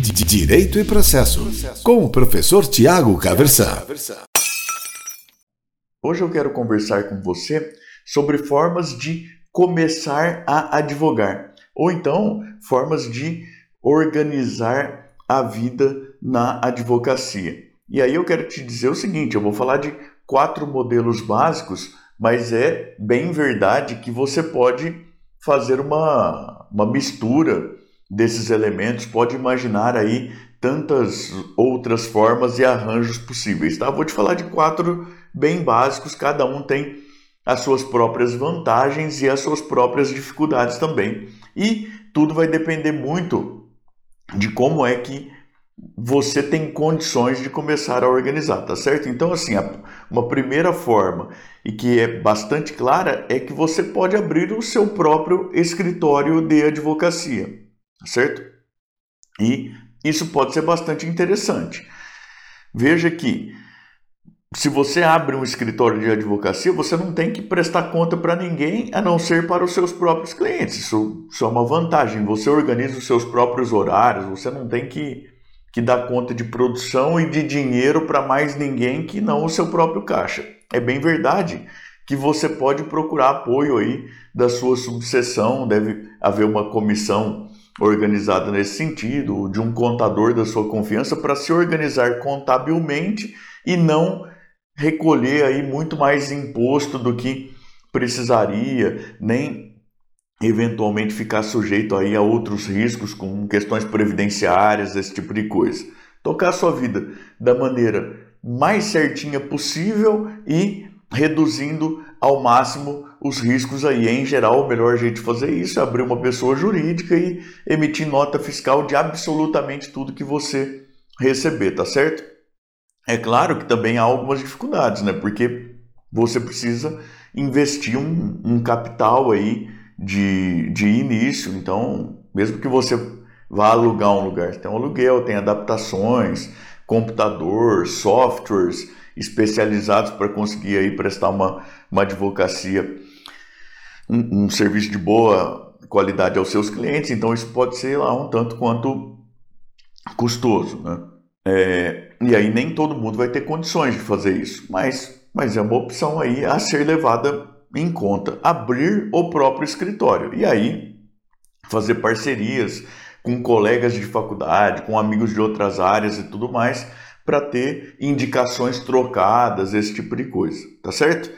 Direito e Processo, com o professor Tiago Caversan. Hoje eu quero conversar com você sobre formas de começar a advogar, ou então formas de organizar a vida na advocacia. E aí eu quero te dizer o seguinte: eu vou falar de quatro modelos básicos, mas é bem verdade que você pode fazer uma, uma mistura desses elementos, pode imaginar aí tantas outras formas e arranjos possíveis. Tá? Vou te falar de quatro bem básicos, cada um tem as suas próprias vantagens e as suas próprias dificuldades também. E tudo vai depender muito de como é que você tem condições de começar a organizar, tá certo? Então, assim, uma primeira forma e que é bastante clara é que você pode abrir o seu próprio escritório de advocacia certo? E isso pode ser bastante interessante. Veja que se você abre um escritório de advocacia, você não tem que prestar conta para ninguém a não ser para os seus próprios clientes. Isso, isso, é uma vantagem. Você organiza os seus próprios horários, você não tem que, que dar conta de produção e de dinheiro para mais ninguém que não o seu próprio caixa. É bem verdade que você pode procurar apoio aí da sua subseção, deve haver uma comissão organizada nesse sentido, de um contador da sua confiança para se organizar contabilmente e não recolher aí muito mais imposto do que precisaria, nem eventualmente ficar sujeito aí a outros riscos com questões previdenciárias, esse tipo de coisa. Tocar a sua vida da maneira mais certinha possível e reduzindo ao máximo os riscos aí. Em geral, o melhor jeito de fazer isso é abrir uma pessoa jurídica e emitir nota fiscal de absolutamente tudo que você receber, tá certo? É claro que também há algumas dificuldades, né? Porque você precisa investir um, um capital aí de, de início. Então, mesmo que você vá alugar um lugar, tem um aluguel, tem adaptações, computador, softwares especializados para conseguir aí prestar uma, uma advocacia, um, um, serviço de boa qualidade aos seus clientes, então isso pode ser lá um tanto quanto custoso, né? É, e aí nem todo mundo vai ter condições de fazer isso, mas, mas é uma opção aí a ser levada em conta. Abrir o próprio escritório e aí fazer parcerias com colegas de faculdade, com amigos de outras áreas e tudo mais, para ter indicações trocadas, esse tipo de coisa, tá certo?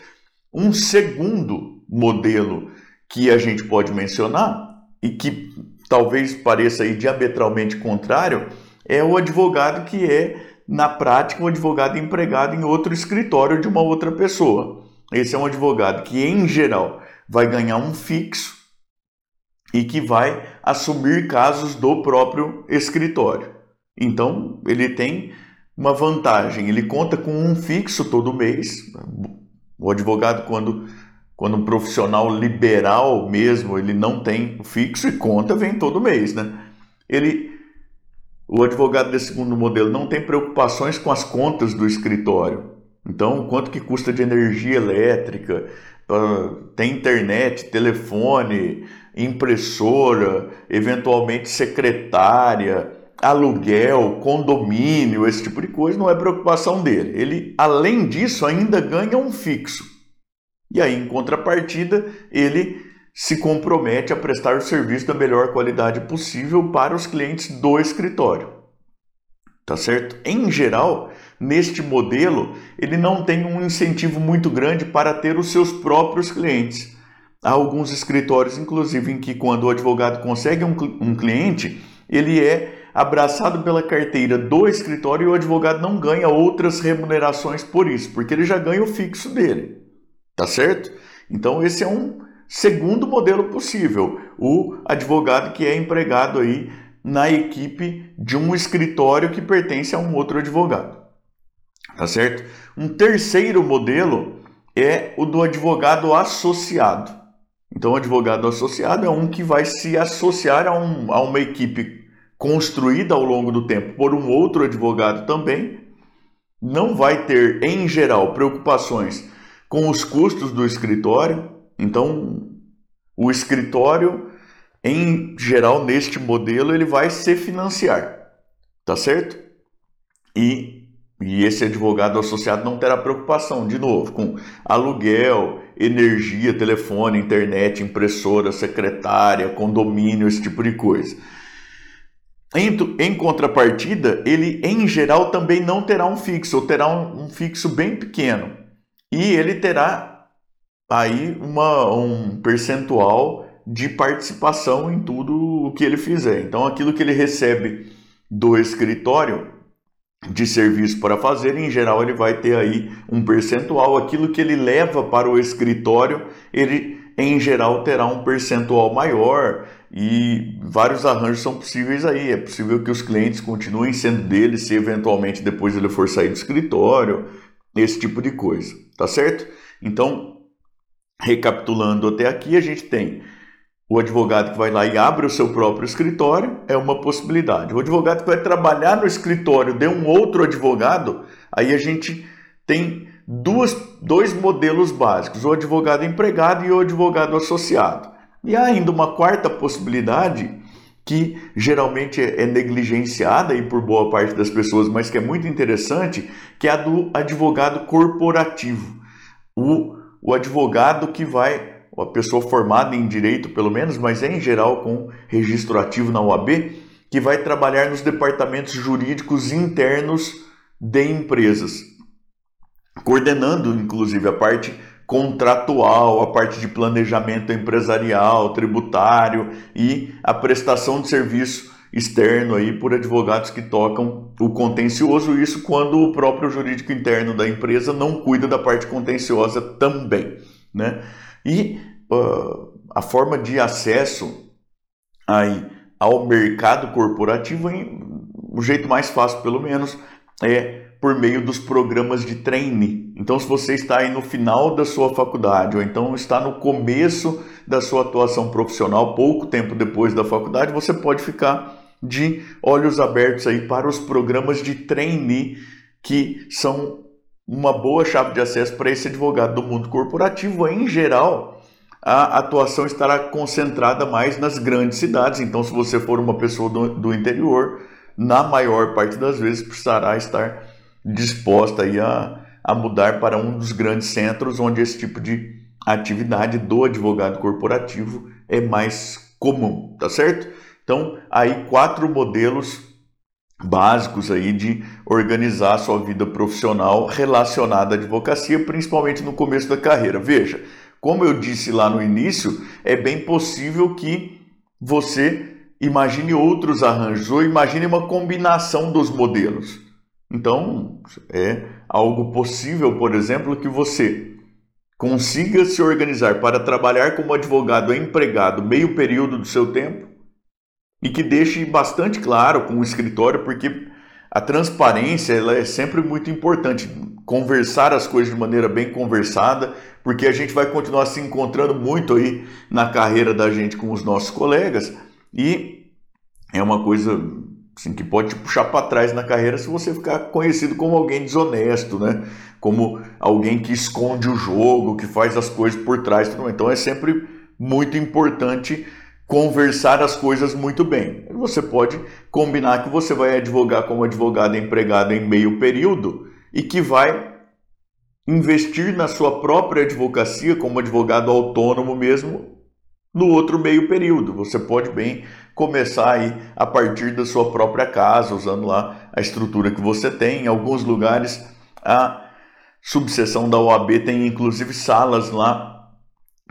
Um segundo modelo que a gente pode mencionar e que talvez pareça aí diametralmente contrário é o advogado que é na prática um advogado empregado em outro escritório de uma outra pessoa. Esse é um advogado que em geral vai ganhar um fixo e que vai assumir casos do próprio escritório. Então, ele tem uma vantagem, ele conta com um fixo todo mês. O advogado, quando, quando um profissional liberal mesmo, ele não tem fixo e conta, vem todo mês, né? Ele, o advogado desse segundo modelo não tem preocupações com as contas do escritório. Então, quanto que custa de energia elétrica, tem internet, telefone, impressora, eventualmente secretária, aluguel, condomínio, esse tipo de coisa, não é preocupação dele. Ele, além disso, ainda ganha um fixo. E aí, em contrapartida, ele se compromete a prestar o serviço da melhor qualidade possível para os clientes do escritório. Tá certo? Em geral, neste modelo, ele não tem um incentivo muito grande para ter os seus próprios clientes. Há alguns escritórios, inclusive, em que quando o advogado consegue um, um cliente, ele é abraçado pela carteira do escritório e o advogado não ganha outras remunerações por isso, porque ele já ganha o fixo dele. Tá certo? Então esse é um segundo modelo possível, o advogado que é empregado aí na equipe de um escritório que pertence a um outro advogado. Tá certo? Um terceiro modelo é o do advogado associado. Então, o advogado associado é um que vai se associar a, um, a uma equipe construída ao longo do tempo por um outro advogado também, não vai ter, em geral, preocupações com os custos do escritório. Então, o escritório, em geral, neste modelo, ele vai se financiar. tá certo? E, e esse advogado associado não terá preocupação, de novo, com aluguel, energia, telefone, internet, impressora, secretária, condomínio, esse tipo de coisa. Em, em, contrapartida, ele em geral também não terá um fixo, ou terá um, um fixo bem pequeno. E ele terá aí uma, um percentual de participação em tudo o que ele fizer. Então, aquilo que ele recebe do escritório de serviço para fazer, em geral, ele vai ter aí um percentual. Aquilo que ele leva para o escritório, ele em geral terá um percentual maior e vários arranjos são possíveis aí. É possível que os clientes continuem sendo dele se eventualmente depois ele for sair do escritório, esse tipo de coisa, tá certo? Então, recapitulando até aqui, a gente tem o advogado que vai lá e abre o seu próprio escritório, é uma possibilidade. O advogado que vai trabalhar no escritório de um outro advogado, aí a gente tem duas, dois modelos básicos: o advogado empregado e o advogado associado. E há ainda uma quarta possibilidade que geralmente é negligenciada aí por boa parte das pessoas, mas que é muito interessante, que é a do advogado corporativo. O, o advogado que vai, a pessoa formada em direito pelo menos, mas é em geral com registro ativo na OAB, que vai trabalhar nos departamentos jurídicos internos de empresas, coordenando inclusive a parte contratual, a parte de planejamento empresarial, tributário e a prestação de serviço externo aí por advogados que tocam o contencioso, isso quando o próprio jurídico interno da empresa não cuida da parte contenciosa também, né? E uh, a forma de acesso aí ao mercado corporativo, o jeito mais fácil pelo menos, é por meio dos programas de treine. Então, se você está aí no final da sua faculdade ou então está no começo da sua atuação profissional, pouco tempo depois da faculdade, você pode ficar de olhos abertos aí para os programas de treine que são uma boa chave de acesso para esse advogado do mundo corporativo. Em geral, a atuação estará concentrada mais nas grandes cidades. Então, se você for uma pessoa do, do interior, na maior parte das vezes precisará estar disposta aí a, a mudar para um dos grandes centros onde esse tipo de atividade do advogado corporativo é mais comum, tá certo? Então, aí quatro modelos básicos aí de organizar a sua vida profissional relacionada à advocacia, principalmente no começo da carreira. Veja, como eu disse lá no início, é bem possível que você imagine outros arranjos ou imagine uma combinação dos modelos. Então, é algo possível, por exemplo, que você consiga se organizar para trabalhar como advogado empregado meio período do seu tempo e que deixe bastante claro com o escritório, porque a transparência ela é sempre muito importante. Conversar as coisas de maneira bem conversada, porque a gente vai continuar se encontrando muito aí na carreira da gente com os nossos colegas e é uma coisa assim, que pode te puxar para trás na carreira se você ficar conhecido como alguém desonesto, né? Como alguém que esconde o jogo, que faz as coisas por trás. Então é sempre muito importante conversar as coisas muito bem. Você pode combinar que você vai advogar como advogado empregado em meio período e que vai investir na sua própria advocacia como advogado autônomo mesmo no outro meio período. Você pode bem começar aí a partir da sua própria casa, usando lá a estrutura que você tem. Em alguns lugares a subseção da OAB tem inclusive salas lá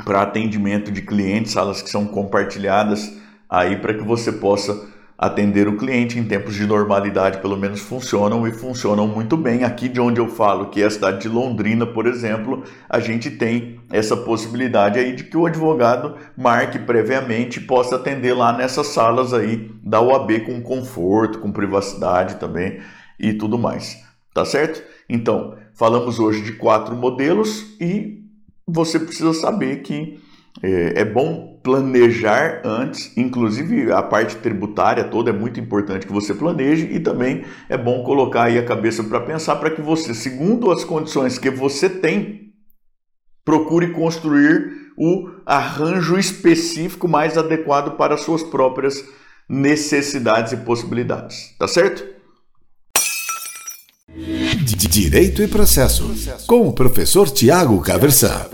para atendimento de clientes, salas que são compartilhadas aí para que você possa atender o cliente em tempos de normalidade, pelo menos funcionam e funcionam muito bem. Aqui de onde eu falo, que é a cidade de Londrina, por exemplo, a gente tem essa possibilidade aí de que o advogado marque previamente e possa atender lá nessas salas aí da UAB com conforto, com privacidade também e tudo mais. Tá certo? Então, falamos hoje de quatro modelos e você precisa saber que é, é bom planejar antes, inclusive a parte tributária toda é muito importante que você planeje e também é bom colocar aí a cabeça para pensar para que você, segundo as condições que você tem, procure construir o arranjo específico mais adequado para as suas próprias necessidades e possibilidades, tá certo? Direito e Processo, com o professor Tiago Caversan.